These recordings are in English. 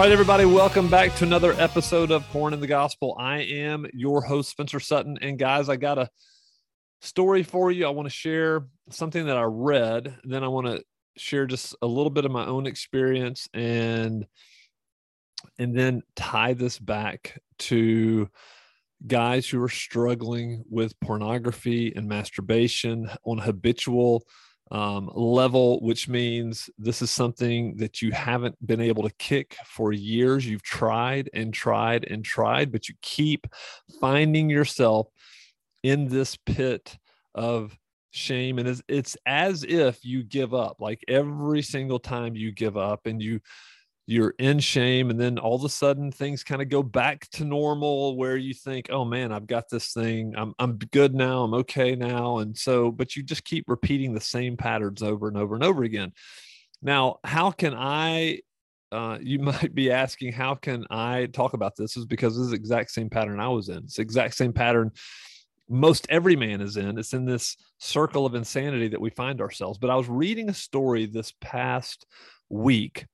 All right, everybody, welcome back to another episode of Porn in the Gospel. I am your host, Spencer Sutton. And guys, I got a story for you. I want to share something that I read. Then I want to share just a little bit of my own experience and and then tie this back to guys who are struggling with pornography and masturbation on habitual um, level, which means this is something that you haven't been able to kick for years. You've tried and tried and tried, but you keep finding yourself in this pit of shame. And it's, it's as if you give up, like every single time you give up and you you're in shame and then all of a sudden things kind of go back to normal where you think oh man i've got this thing. I'm i'm good now. I'm okay now. And so but you just keep repeating the same patterns over and over and over again. Now how can i uh, you might be asking how can i talk about this? is because this is the exact same pattern i was in. It's the exact same pattern most every man is in. It's in this circle of insanity that we find ourselves. But i was reading a story this past week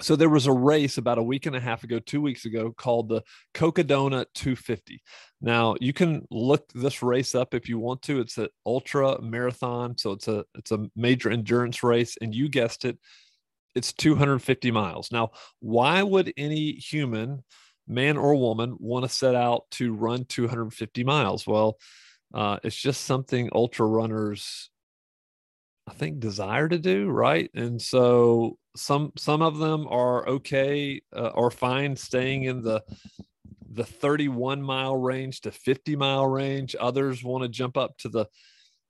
so there was a race about a week and a half ago two weeks ago called the cocodona 250 now you can look this race up if you want to. It's an ultra marathon so it's a it's a major endurance race and you guessed it it's 250 miles. Now why would any human man or woman want to set out to run 250 miles? Well uh, it's just something ultra runners I think desire to do right? And so some some of them are okay uh, or fine staying in the the 31 mile range to 50 mile range. Others want to jump up to the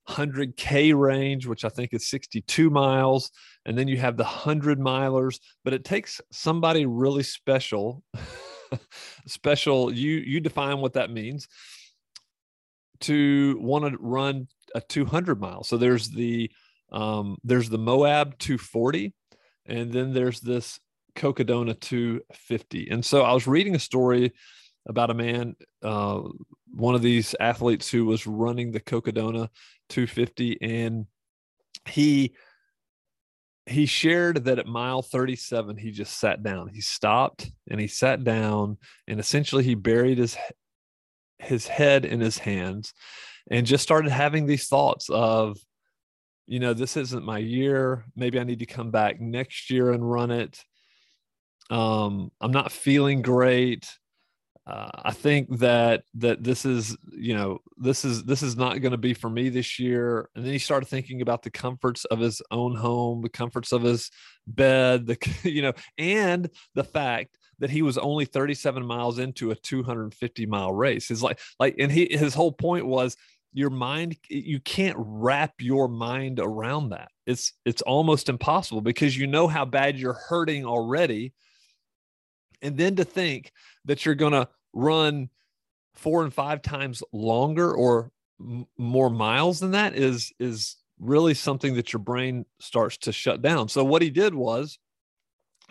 100k range which i think is 62 miles. And then you have the 100 milers but it takes somebody really special special you you define what that means to want to run a 200 miles so there's the um, there's the Moab 240, and then there's this Cocodona 250. And so I was reading a story about a man, uh, one of these athletes who was running the Cocodona 250, and he he shared that at mile 37 he just sat down he stopped and he sat down and essentially he buried his his head in his hands and just started having these thoughts of you know, this isn't my year. Maybe I need to come back next year and run it. Um, I'm not feeling great. Uh, I think that that this is you know this is this is not going to be for me this year. And then he started thinking about the comforts of his own home, the comforts of his bed, the you know, and the fact that he was only 37 miles into a 250 mile race. Is like like, and he his whole point was your mind you can't wrap your mind around that. It's it's almost impossible because you know how bad you're hurting already. And then to think that you're going to run four and five times longer or m- more miles than that is is really something that your brain starts to shut down. So what he did was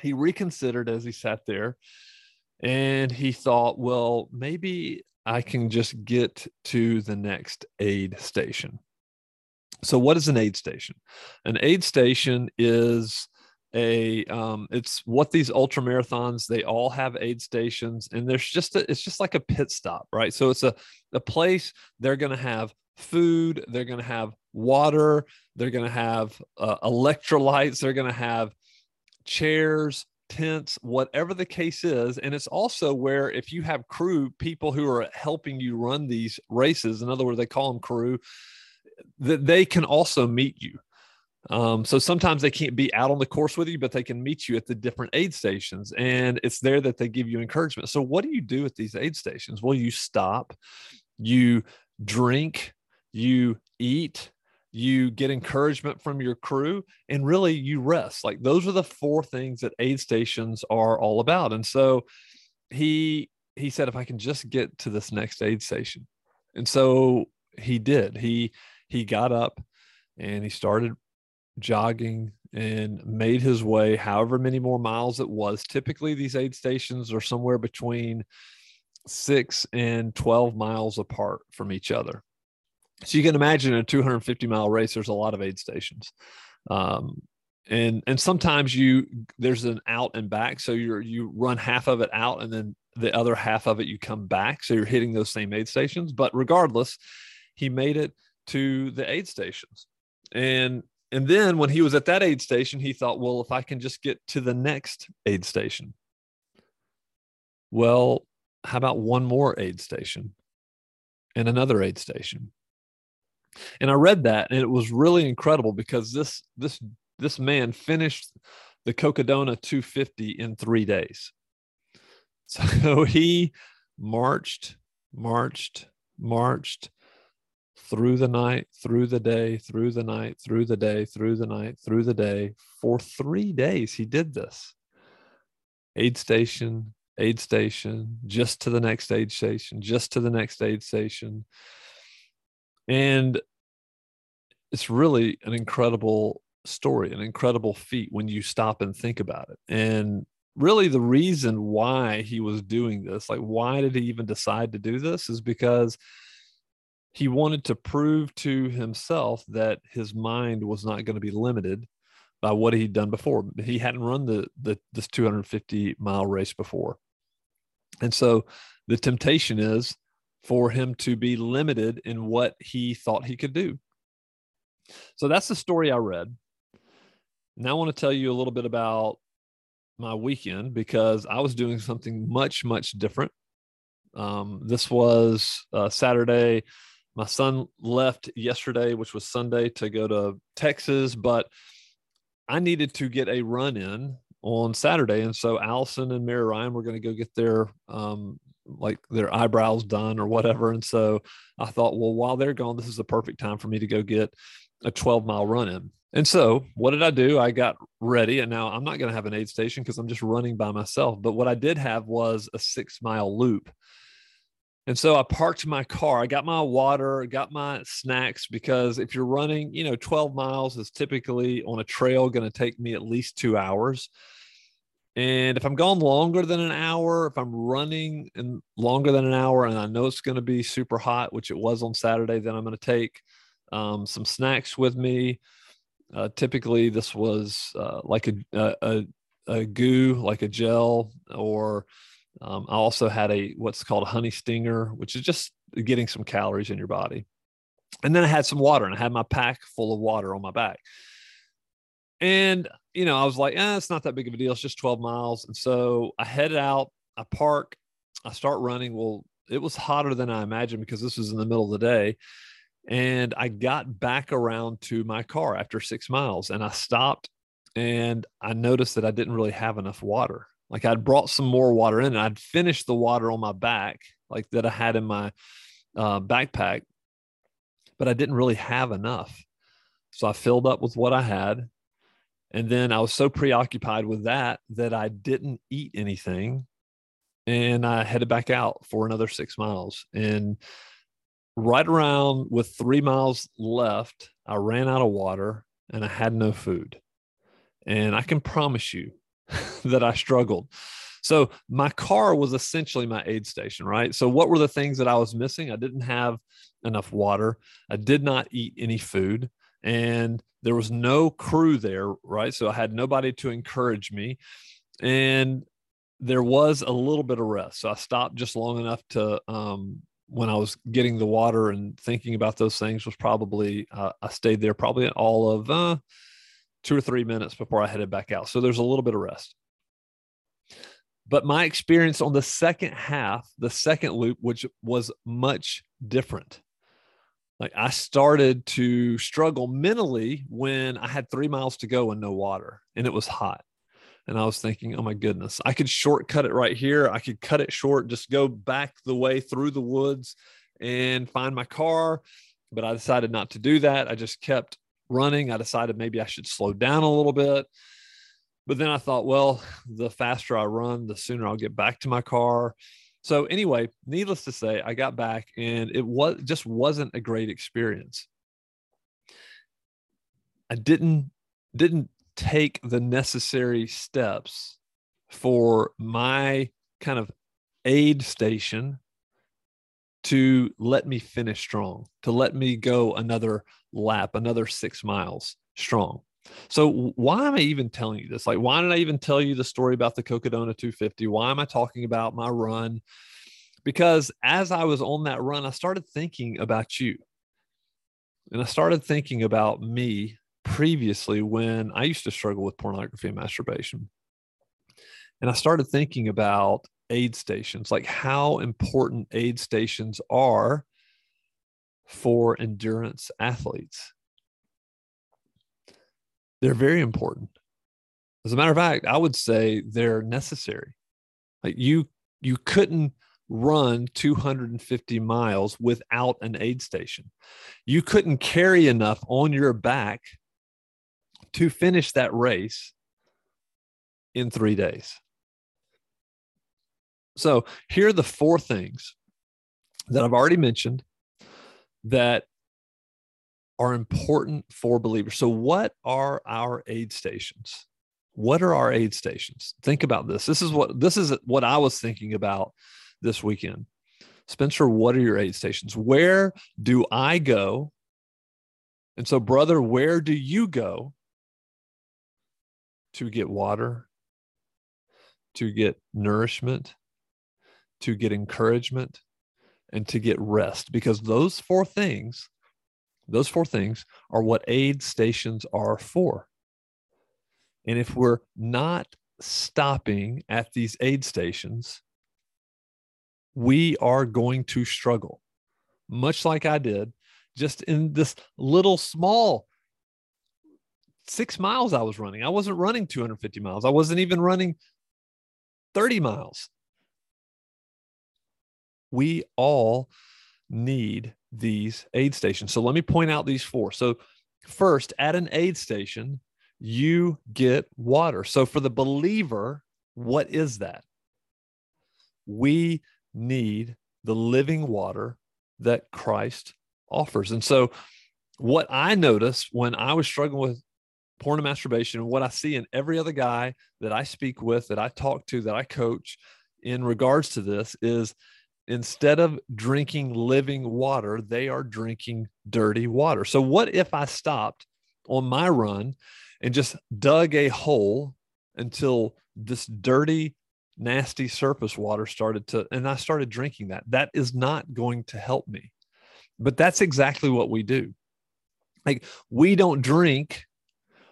he reconsidered as he sat there and he thought well maybe I can just get to the next aid station. So, what is an aid station? An aid station is a um, it's what these ultra marathons they all have aid stations and there's just a, it's just like a pit stop right so it's a, a place they're going to have food they're going to have water they're going to have uh, electrolytes they're going to have chairs tents, whatever the case is. And it's also where if you have crew, people who are helping you run these races, in other words, they call them crew, that they can also meet you. Um, so sometimes they can't be out on the course with you, but they can meet you at the different aid stations. And it's there that they give you encouragement. So, what do you do at these aid stations? Well, you stop, you drink, you eat, you get encouragement from your crew, and really you rest. Like those are the four things that aid stations are all about. And so he he said, if I can just get to this next aid station. And so he did. He he got up and he started jogging and made his way however many more miles it was. Typically, these aid stations are somewhere between six and 12 miles apart from each other so you can imagine a 250 mile race there's a lot of aid stations. Um, and and sometimes you there's an out and back so you're you run half of it out and then the other half of it you come back. So you're hitting those same aid stations but regardless he made it to the aid stations. And and then when he was at that aid station he thought well if i can just get to the next aid station. Well how about one more aid station and another aid station and i read that and it was really incredible because this this this man finished the Cocodona 250 in three days. So he marched, marched, marched through the night, through the day, through the night, through the day, through the night, through the day. For three days, he did this. Aid station, aid station, just to the next aid station, just to the next aid station. And it's really an incredible story, an incredible feat when you stop and think about it. And really, the reason why he was doing this, like, why did he even decide to do this, is because he wanted to prove to himself that his mind was not going to be limited by what he'd done before. He hadn't run the, the this 250 mile race before. And so the temptation is for him to be limited in what he thought he could do. So that's the story I read. Now I want to tell you a little bit about my weekend because I was doing something much, much different. Um, this was uh, Saturday. My son left yesterday, which was Sunday, to go to Texas, but I needed to get a run in on Saturday. And so Allison and Mary Ryan were going to go get their um, like their eyebrows done or whatever. And so I thought, well, while they're gone, this is the perfect time for me to go get a 12 mile run in. And so, what did I do? I got ready, and now I'm not going to have an aid station because I'm just running by myself. But what I did have was a six mile loop. And so I parked my car. I got my water, got my snacks because if you're running, you know, 12 miles is typically on a trail going to take me at least two hours. And if I'm going longer than an hour, if I'm running and longer than an hour, and I know it's going to be super hot, which it was on Saturday, then I'm going to take um, some snacks with me uh, typically, this was uh, like a, a, a goo, like a gel, or um, I also had a what's called a honey stinger, which is just getting some calories in your body. And then I had some water, and I had my pack full of water on my back. And you know, I was like, eh, it's not that big of a deal. It's just 12 miles. And so I headed out. I park. I start running. Well, it was hotter than I imagined because this was in the middle of the day. And I got back around to my car after six miles and I stopped and I noticed that I didn't really have enough water. Like I'd brought some more water in and I'd finished the water on my back, like that I had in my uh, backpack, but I didn't really have enough. So I filled up with what I had. And then I was so preoccupied with that that I didn't eat anything. And I headed back out for another six miles. And right around with three miles left, I ran out of water and I had no food. And I can promise you that I struggled. So my car was essentially my aid station, right? So what were the things that I was missing? I didn't have enough water. I did not eat any food and there was no crew there, right? So I had nobody to encourage me. And there was a little bit of rest. So I stopped just long enough to um, when I was getting the water and thinking about those things was probably uh, I stayed there probably all of uh, two or three minutes before I headed back out. So there's a little bit of rest. But my experience on the second half, the second loop, which was much different. Like I started to struggle mentally when I had three miles to go and no water and it was hot. And I was thinking, oh my goodness, I could shortcut it right here. I could cut it short, just go back the way through the woods and find my car. But I decided not to do that. I just kept running. I decided maybe I should slow down a little bit. But then I thought, well, the faster I run, the sooner I'll get back to my car. So anyway, needless to say, I got back and it was just wasn't a great experience. I didn't didn't take the necessary steps for my kind of aid station to let me finish strong, to let me go another lap, another six miles strong. So why am I even telling you this? Like, why did I even tell you the story about the Cocodona 250? Why am I talking about my run? Because as I was on that run, I started thinking about you. And I started thinking about me previously when I used to struggle with pornography and masturbation. And I started thinking about aid stations, like how important aid stations are for endurance athletes. They're very important. As a matter of fact, I would say they're necessary. Like you you couldn't run 250 miles without an aid station. You couldn't carry enough on your back to finish that race in 3 days. So, here are the four things that I've already mentioned that are important for believers. So, what are our aid stations? What are our aid stations? Think about this. This is what this is what I was thinking about this weekend. Spencer, what are your aid stations? Where do I go? And so, brother, where do you go to get water, to get nourishment, to get encouragement, and to get rest? Because those four things those four things are what aid stations are for. And if we're not stopping at these aid stations, we are going to struggle, much like I did just in this little small six miles I was running. I wasn't running 250 miles, I wasn't even running 30 miles. We all need these aid stations. So let me point out these four. So, first, at an aid station, you get water. So, for the believer, what is that? We need the living water that Christ offers. And so, what I noticed when I was struggling with porn and masturbation, and what I see in every other guy that I speak with, that I talk to, that I coach in regards to this is instead of drinking living water, they are drinking dirty water. So, what if I stopped on my run and just dug a hole until this dirty, nasty surface water started to, and I started drinking that? That is not going to help me. But that's exactly what we do. Like, we don't drink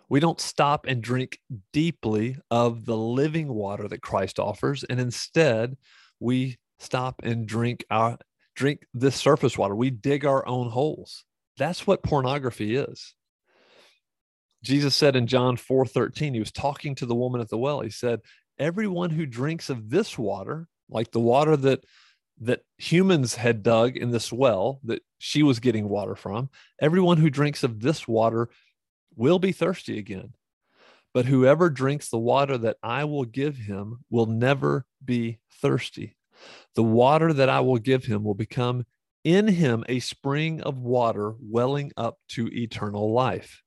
we don't stop and drink deeply of the living water that Christ offers. And instead, we stop and drink our drink this surface water. We dig our own holes. That's what pornography is. Jesus said in John 4 13, he was talking to the woman at the well. He said, Everyone who drinks of this water, like the water that that humans had dug in this well that she was getting water from, everyone who drinks of this water will be thirsty again. But whoever drinks the water that I will give him will never be thirsty. The water that I will give him will become in him a spring of water welling up to eternal life.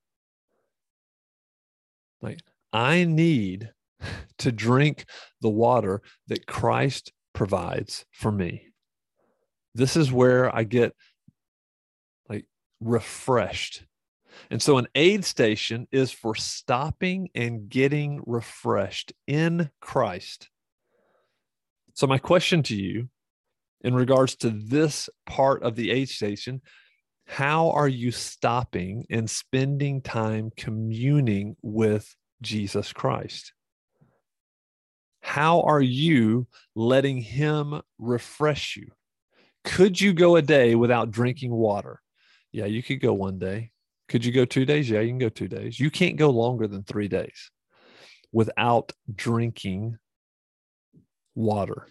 Like, I need to drink the water that Christ provides for me. This is where I get like refreshed. And so, an aid station is for stopping and getting refreshed in Christ. So, my question to you in regards to this part of the aid station how are you stopping and spending time communing with Jesus Christ? How are you letting Him refresh you? Could you go a day without drinking water? Yeah, you could go one day. Could you go two days? Yeah, you can go two days. You can't go longer than three days without drinking water.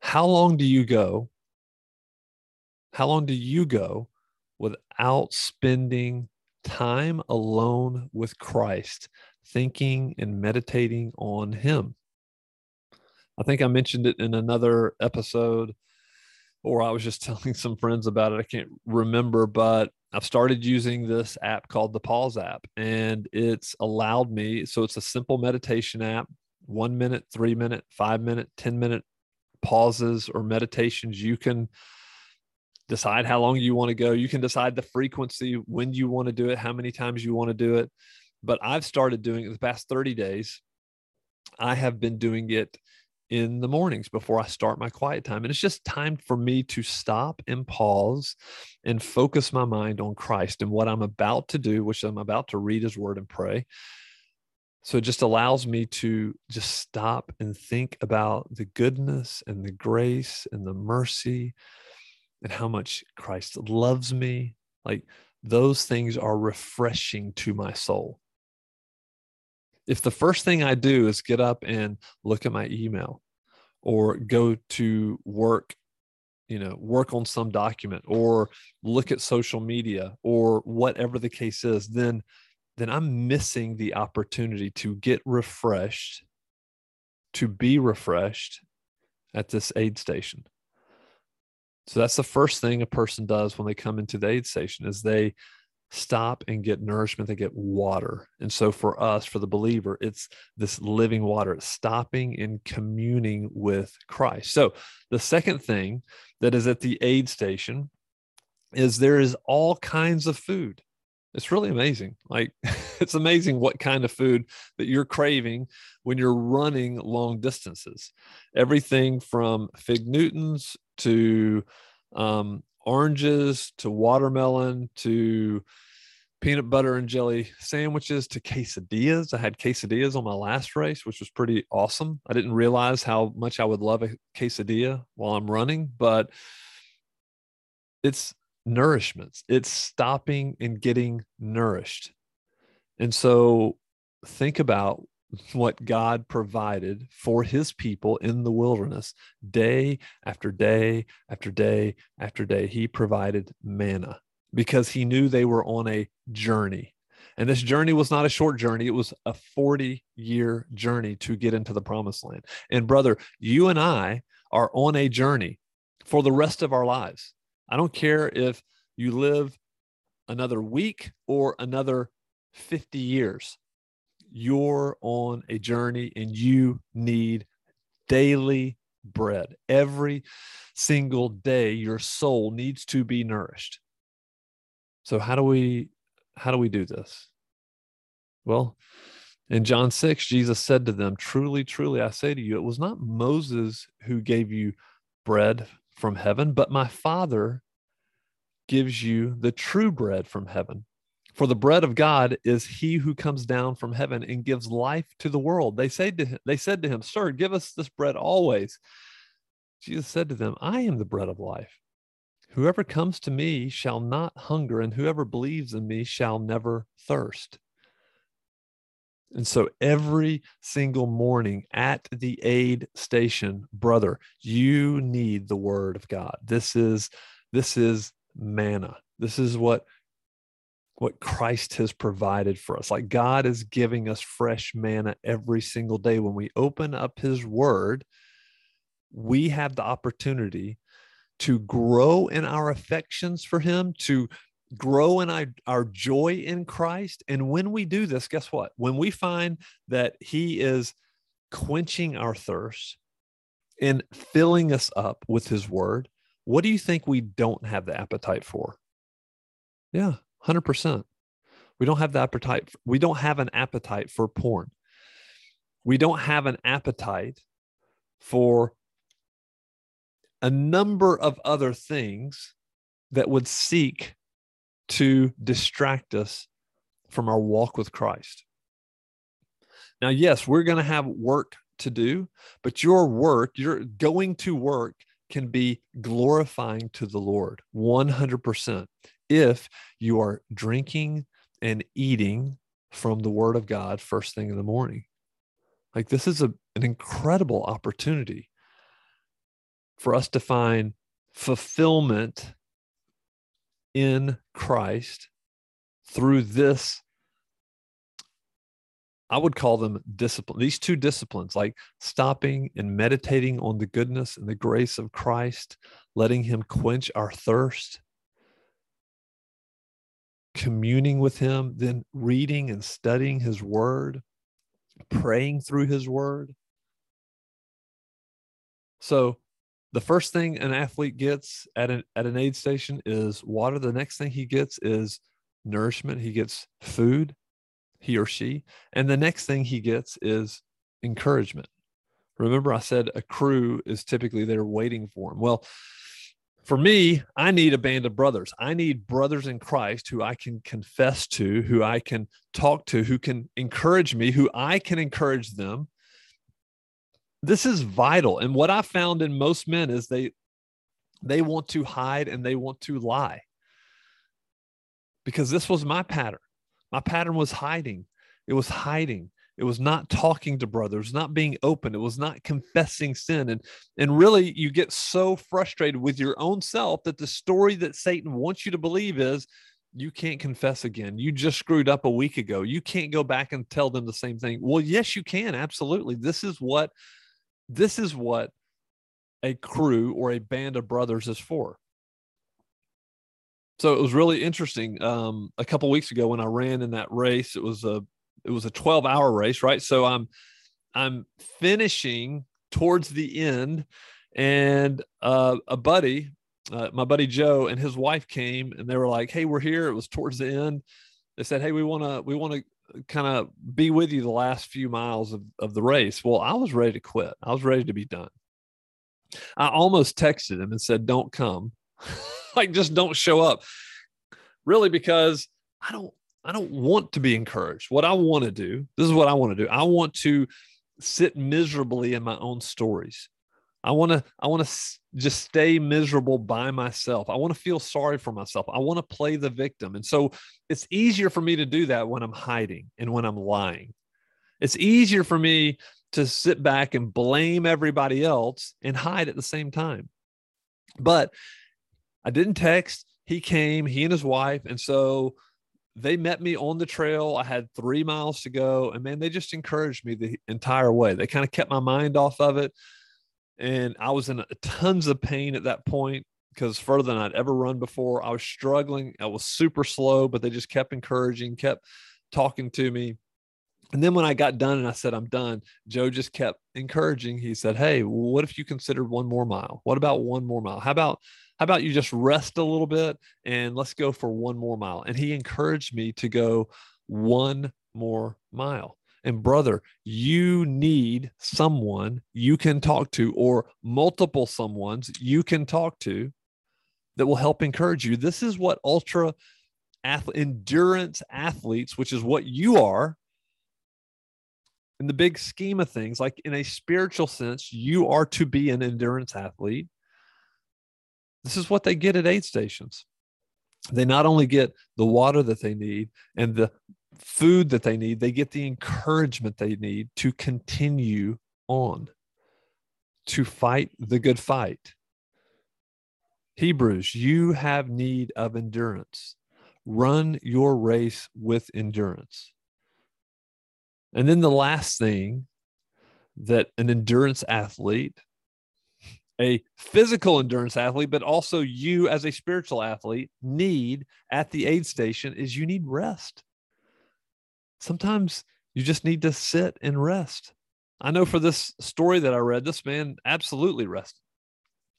How long do you go? How long do you go without spending time alone with Christ, thinking and meditating on Him? I think I mentioned it in another episode, or I was just telling some friends about it. I can't remember, but I've started using this app called the Pause app, and it's allowed me. So it's a simple meditation app one minute, three minute, five minute, 10 minute pauses or meditations you can decide how long you want to go. You can decide the frequency, when you want to do it, how many times you want to do it. But I've started doing it the past 30 days. I have been doing it in the mornings before I start my quiet time. And it's just time for me to stop and pause and focus my mind on Christ and what I'm about to do, which I'm about to read his word and pray. So it just allows me to just stop and think about the goodness and the grace and the mercy and how much Christ loves me. Like those things are refreshing to my soul. If the first thing I do is get up and look at my email or go to work, you know, work on some document or look at social media or whatever the case is, then then I'm missing the opportunity to get refreshed, to be refreshed at this aid station. So that's the first thing a person does when they come into the aid station is they stop and get nourishment they get water. And so for us for the believer it's this living water it's stopping and communing with christ. So the second thing that is at the aid station is there is all kinds of food it's really amazing like it's amazing what kind of food that you're craving when you're running long distances everything from fig newtons to um, oranges to watermelon to peanut butter and jelly sandwiches to quesadillas. I had quesadillas on my last race, which was pretty awesome. I didn't realize how much I would love a quesadilla while I'm running, but it's nourishments. It's stopping and getting nourished. And so think about what God provided for his people in the wilderness day after day after day after day. He provided manna because he knew they were on a journey. And this journey was not a short journey, it was a 40 year journey to get into the promised land. And brother, you and I are on a journey for the rest of our lives. I don't care if you live another week or another 50 years you're on a journey and you need daily bread. Every single day, your soul needs to be nourished. So how do we how do we do this? Well, in John 6, Jesus said to them, Truly, truly, I say to you, it was not Moses who gave you bread from heaven, but my Father gives you the true bread from heaven. For the bread of God is he who comes down from heaven and gives life to the world. They said to him, they said to him, Sir, give us this bread always. Jesus said to them, I am the bread of life. Whoever comes to me shall not hunger, and whoever believes in me shall never thirst. And so every single morning at the aid station, brother, you need the word of God. This is this is manna. This is what what Christ has provided for us. Like God is giving us fresh manna every single day. When we open up His Word, we have the opportunity to grow in our affections for Him, to grow in our, our joy in Christ. And when we do this, guess what? When we find that He is quenching our thirst and filling us up with His Word, what do you think we don't have the appetite for? Yeah, 100%. We don't have the appetite. We don't have an appetite for porn. We don't have an appetite for a number of other things that would seek to distract us from our walk with Christ. Now, yes, we're going to have work to do, but your work, your going to work can be glorifying to the Lord 100% if you are drinking and eating from the word of God first thing in the morning. Like this is a, an incredible opportunity for us to find fulfillment in Christ through this I would call them discipline. These two disciplines, like stopping and meditating on the goodness and the grace of Christ, letting Him quench our thirst, communing with Him, then reading and studying His Word, praying through His Word. So the first thing an athlete gets at an at an aid station is water. The next thing he gets is nourishment. He gets food, he or she, and the next thing he gets is encouragement. Remember, I said a crew is typically there waiting for him. Well, for me, I need a band of brothers. I need brothers in Christ who I can confess to, who I can talk to, who can encourage me, who I can encourage them. This is vital. And what I found in most men is they they want to hide and they want to lie. Because this was my pattern. My pattern was hiding. It was hiding. It was not talking to brothers, not being open. It was not confessing sin. And, and really, you get so frustrated with your own self that the story that Satan wants you to believe is you can't confess again. You just screwed up a week ago. You can't go back and tell them the same thing. Well, yes, you can. Absolutely. This is what this is what a crew or a band of brothers is for. So it was really interesting. Um, a couple weeks ago when I ran in that race, it was a it was a 12 hour race, right? So I'm I'm finishing towards the end, and uh, a buddy, uh, my buddy Joe, and his wife came, and they were like, "Hey, we're here." It was towards the end. They said, "Hey, we want to we want to kind of be with you the last few miles of, of the race." Well, I was ready to quit. I was ready to be done. I almost texted him and said, "Don't come." like just don't show up really because i don't I don't want to be encouraged. What I want to do, this is what I want to do. I want to sit miserably in my own stories. I want to I want to just stay miserable by myself. I want to feel sorry for myself. I want to play the victim. And so it's easier for me to do that when I'm hiding and when I'm lying. It's easier for me to sit back and blame everybody else and hide at the same time. But I didn't text. He came, he and his wife, and so they met me on the trail. I had three miles to go, and man, they just encouraged me the entire way. They kind of kept my mind off of it, and I was in tons of pain at that point because further than I'd ever run before. I was struggling. I was super slow, but they just kept encouraging, kept talking to me. And then when I got done and I said, I'm done, Joe just kept encouraging. He said, Hey, what if you considered one more mile? What about one more mile? How about how about you just rest a little bit and let's go for one more mile? And he encouraged me to go one more mile. And brother, you need someone you can talk to or multiple someones you can talk to that will help encourage you. This is what ultra ath- endurance athletes, which is what you are, in the big scheme of things, like in a spiritual sense, you are to be an endurance athlete. This is what they get at aid stations. They not only get the water that they need and the food that they need, they get the encouragement they need to continue on, to fight the good fight. Hebrews, you have need of endurance. Run your race with endurance. And then the last thing that an endurance athlete a physical endurance athlete, but also you as a spiritual athlete need at the aid station is you need rest. Sometimes you just need to sit and rest. I know for this story that I read, this man absolutely rested.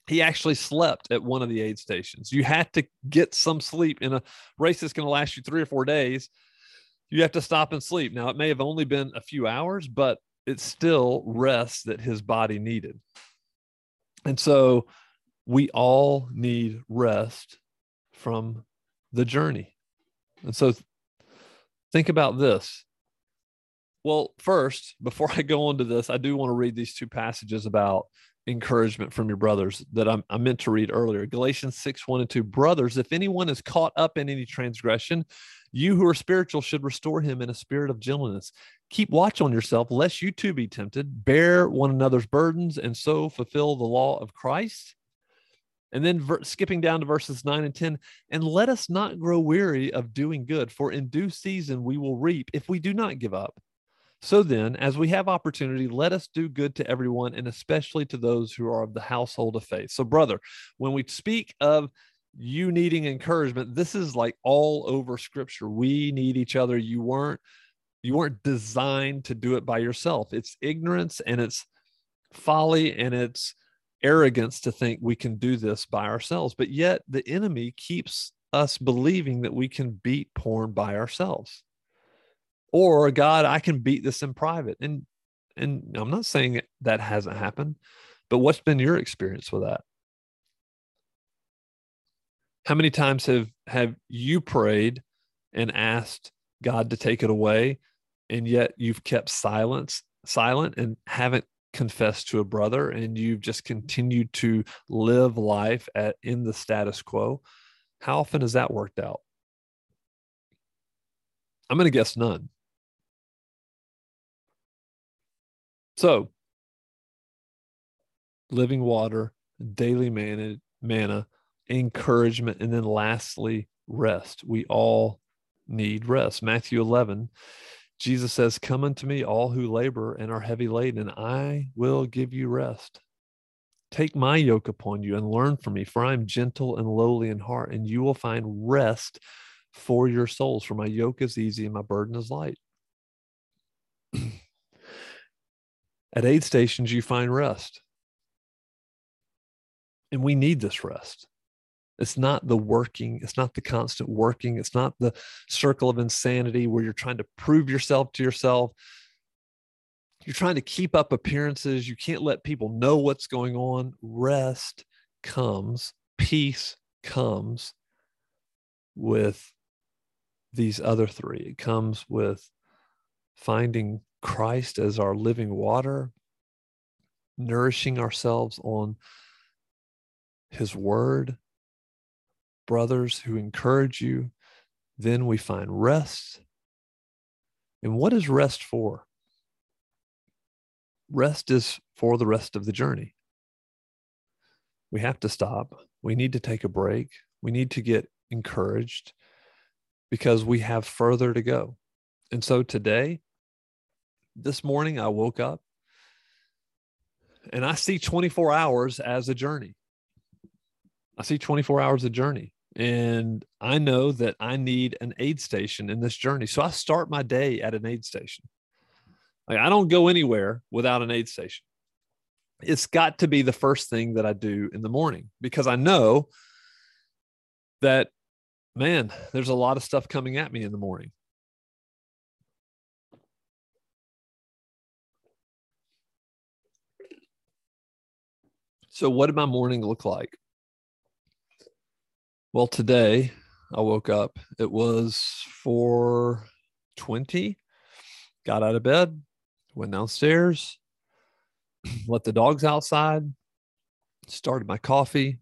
He actually slept at one of the aid stations. You had to get some sleep in a race that's going to last you three or four days. You have to stop and sleep. Now, it may have only been a few hours, but it's still rest that his body needed. And so we all need rest from the journey. And so think about this. Well, first, before I go into this, I do want to read these two passages about encouragement from your brothers that I'm, I meant to read earlier. Galatians 6 1 and 2. Brothers, if anyone is caught up in any transgression, you who are spiritual should restore him in a spirit of gentleness. Keep watch on yourself, lest you too be tempted. Bear one another's burdens and so fulfill the law of Christ. And then ver- skipping down to verses 9 and 10, and let us not grow weary of doing good, for in due season we will reap if we do not give up. So then, as we have opportunity, let us do good to everyone, and especially to those who are of the household of faith. So, brother, when we speak of you needing encouragement, this is like all over scripture. We need each other. You weren't you weren't designed to do it by yourself. It's ignorance and it's folly and it's arrogance to think we can do this by ourselves. But yet the enemy keeps us believing that we can beat porn by ourselves. Or God, I can beat this in private. And and I'm not saying that hasn't happened, but what's been your experience with that? How many times have have you prayed and asked God to take it away and yet you've kept silence silent and haven't confessed to a brother and you've just continued to live life at in the status quo how often has that worked out? I'm going to guess none. So living water daily manna, manna encouragement and then lastly rest. We all need rest. Matthew 11 Jesus says, Come unto me, all who labor and are heavy laden, and I will give you rest. Take my yoke upon you and learn from me, for I am gentle and lowly in heart, and you will find rest for your souls. For my yoke is easy and my burden is light. At aid stations, you find rest. And we need this rest. It's not the working, it's not the constant working, it's not the circle of insanity where you're trying to prove yourself to yourself. You're trying to keep up appearances. You can't let people know what's going on. Rest comes, peace comes with these other three. It comes with finding Christ as our living water, nourishing ourselves on his word, brothers who encourage you. Then we find rest. And what is rest for? Rest is for the rest of the journey. We have to stop. We need to take a break. We need to get encouraged because we have further to go. And so today, this morning, I woke up and I see 24 hours as a journey. I see 24 hours a journey and I know that I need an aid station in this journey. So I start my day at an aid station. Like I don't go anywhere without an aid station. It's got to be the first thing that I do in the morning because I know that, man, there's a lot of stuff coming at me in the morning. So, what did my morning look like? Well, today I woke up. It was 420. Got out of bed, went downstairs, let the dogs outside, started my coffee,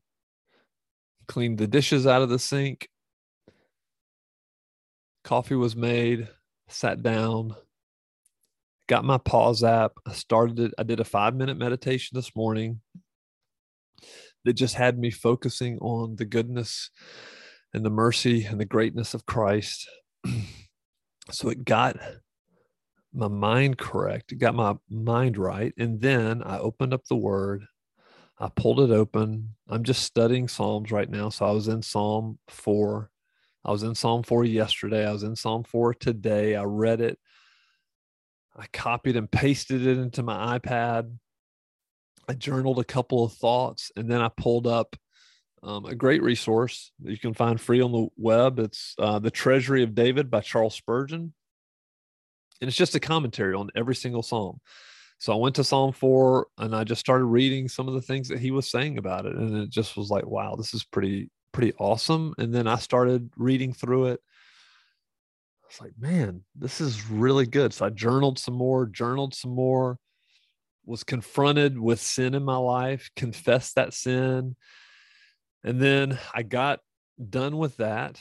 cleaned the dishes out of the sink. Coffee was made, sat down, got my pause app. I started it. I did a five minute meditation this morning that just had me focusing on the goodness and the mercy and the greatness of Christ. so it got my mind correct, it got my mind right. And then I opened up the word, I pulled it open. I'm just studying Psalms right now. So I was in Psalm 4. I was in Psalm 4 yesterday. I was in Psalm 4 today. I read it. I copied and pasted it into my iPad. I journaled a couple of thoughts and then I pulled up um, a great resource that you can find free on the web. It's uh, The Treasury of David by Charles Spurgeon. And it's just a commentary on every single psalm. So I went to Psalm 4 and I just started reading some of the things that he was saying about it. And it just was like, wow, this is pretty, pretty awesome. And then I started reading through it. I was like, man, this is really good. So I journaled some more, journaled some more was confronted with sin in my life, confessed that sin. And then I got done with that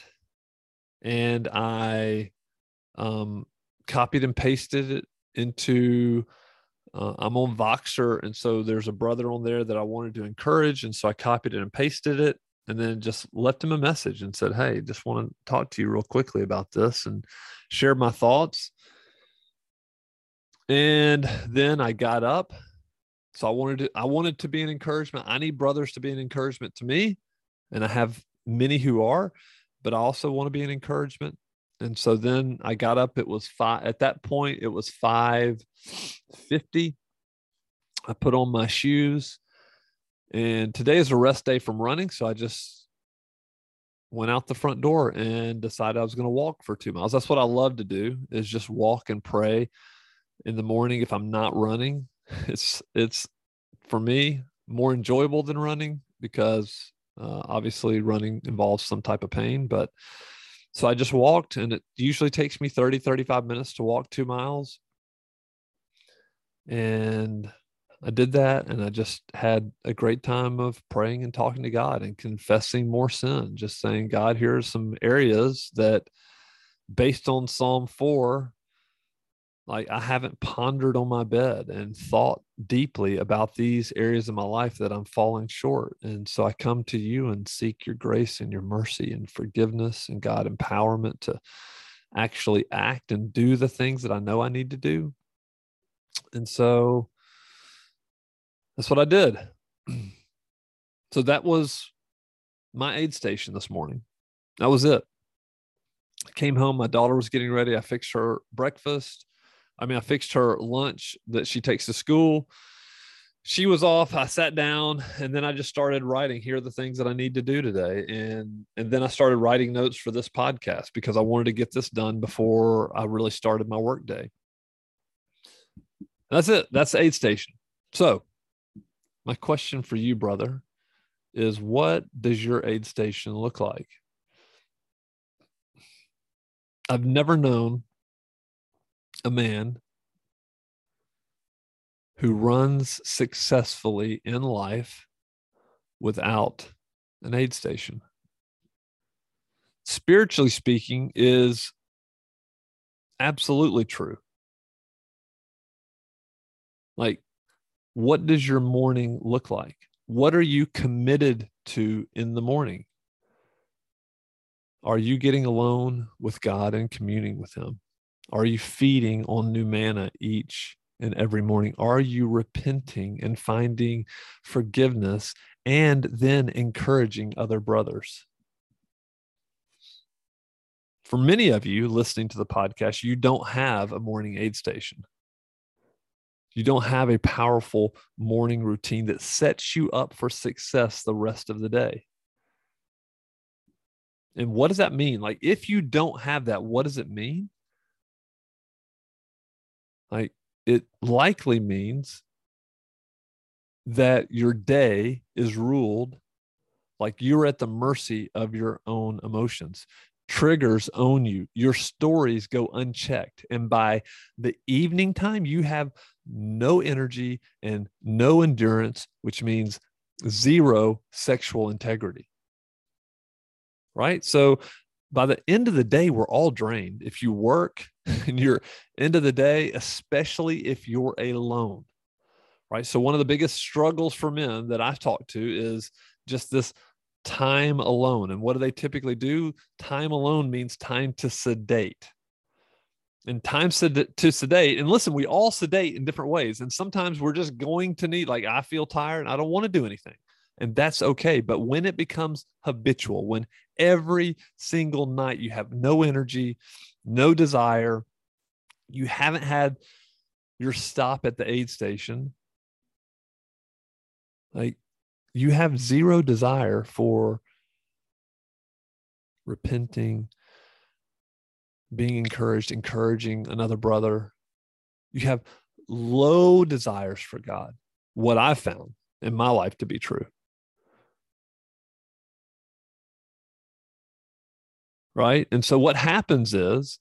and I um, copied and pasted it into. Uh, I'm on Voxer, and so there's a brother on there that I wanted to encourage, and so I copied it and pasted it, and then just left him a message and said, "Hey, just want to talk to you real quickly about this," and shared my thoughts. And then I got up. So I wanted to I wanted to be an encouragement. I need brothers to be an encouragement to me. And I have many who are, but I also want to be an encouragement. And so then I got up. It was five at that point, it was 550. I put on my shoes And today is a rest day from running. So I just went out the front door and decided I was going to walk for two miles. That's what I love to do is just walk and pray in the morning if I'm not running. It's it's for me more enjoyable than running because uh, obviously running involves some type of pain, but so I just walked and it usually takes me 30 35 minutes to walk 2 miles. And I did that and I just had a great time of praying and talking to God and confessing more sin, just saying, God, here are some areas that based on Psalm 4 like I haven't pondered on my bed and thought deeply about these areas of my life that I'm falling short. And so I come to you and seek your grace and your mercy and forgiveness and God empowerment to actually act and do the things that I know I need to do. And so that's what I did. so that was my aid station this morning. That was it. I came home, my daughter was getting ready. I fixed her breakfast I mean, I fixed her lunch that she takes to school. She was off. I sat down and then I just started writing. Here are the things that I need to do today. And and then I started writing notes for this podcast because I wanted to get this done before I really started my workday. That's it. That's the aid station. So my question for you, brother, is what does your aid station look like? I've never known a man who runs successfully in life without an aid station. Spiritually speaking, is absolutely true. Like, what does your morning look like? What are you committed to in the morning? Are you getting alone with God and communing with Him? Are you feeding on new manna each and every morning? Are you repenting and finding forgiveness and then encouraging other brothers? For many of you listening to the podcast, you don't have a morning aid station. You don't have a powerful morning routine that sets you up for success the rest of the day. And what does that mean? Like, if you don't have that, what does it mean? Like it likely means that your day is ruled like you're at the mercy of your own emotions. Triggers own you. Your stories go unchecked. And by the evening time, you have no energy and no endurance, which means zero sexual integrity. Right. So by the end of the day, we're all drained. If you work and you're end of the day, especially if you're alone, right? So one of the biggest struggles for men that I talk to is just this time alone. And what do they typically do? Time alone means time to sedate. And time to sedate. And listen, we all sedate in different ways. And sometimes we're just going to need, like, I feel tired and I don't want to do anything and that's okay. But when it becomes habitual, when every single night you have no energy, no desire, you haven't had your stop at the aid station, like you have zero desire for repenting, being encouraged, encouraging another brother. You have low desires for God. What I found in my life to be true. Right? And so what happens is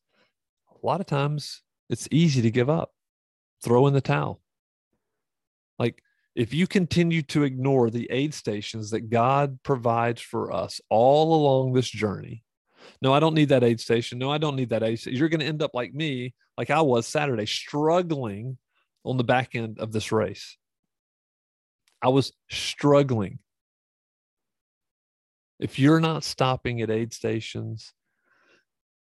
a lot of times it's easy to give up, throw in the towel. Like if you continue to ignore the aid stations that God provides for us all along this journey, no, I don't need that aid station. No, I don't need that aid station. You're going to end up like me, like I was Saturday, struggling on the back end of this race. I was struggling. If you're not stopping at aid stations,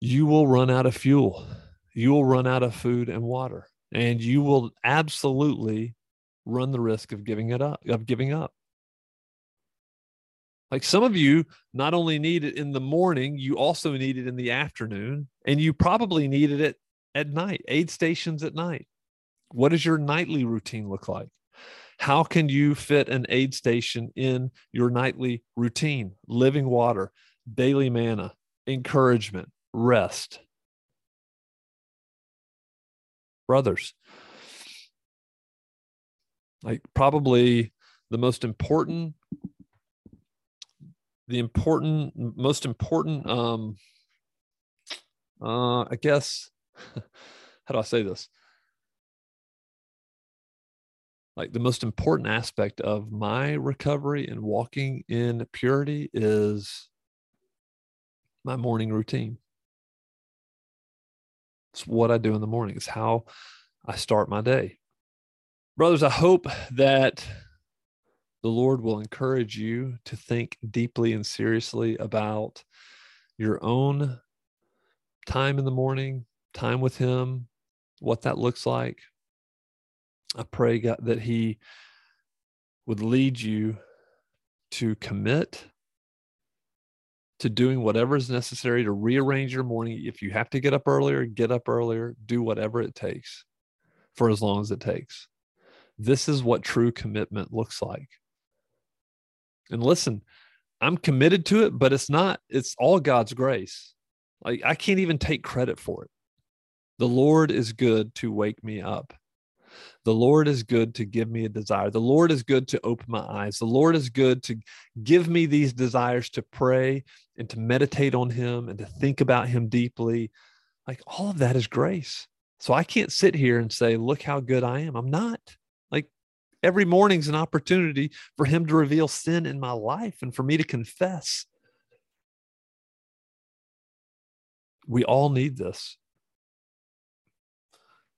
you will run out of fuel. You will run out of food and water, and you will absolutely run the risk of giving it up, of giving up. Like some of you not only need it in the morning, you also need it in the afternoon, and you probably needed it at night, aid stations at night. What does your nightly routine look like? How can you fit an aid station in your nightly routine? Living water, daily manna, encouragement, rest. Brothers, like probably the most important the important most important um uh i guess how do i say this? Like the most important aspect of my recovery and walking in purity is my morning routine it's what i do in the morning it's how i start my day brothers i hope that the Lord will encourage you to think deeply and seriously about your own time in the morning, time with Him, what that looks like. I pray, God, that He would lead you to commit to doing whatever is necessary to rearrange your morning. If you have to get up earlier, get up earlier, do whatever it takes for as long as it takes. This is what true commitment looks like. And listen, I'm committed to it, but it's not, it's all God's grace. Like I can't even take credit for it. The Lord is good to wake me up. The Lord is good to give me a desire. The Lord is good to open my eyes. The Lord is good to give me these desires to pray and to meditate on Him and to think about Him deeply. Like all of that is grace. So I can't sit here and say, look how good I am. I'm not Like every morning's an opportunity for him to reveal sin in my life and for me to confess. We all need this.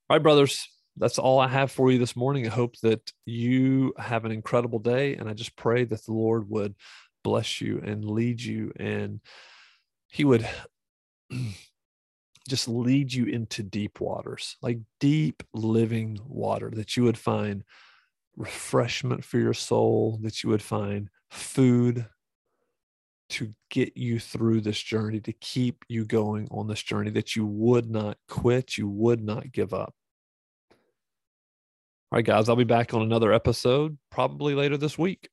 All right, brothers, that's all I have for you this morning. I hope that you have an incredible day. And I just pray that the Lord would bless you and lead you and he would just lead you into deep waters, like deep living water that you would find refreshment for your soul, that you would find food to get you through this journey, to keep you going on this journey, that you would not quit, you would not give up. All right, guys, I'll be back on another episode probably later this week.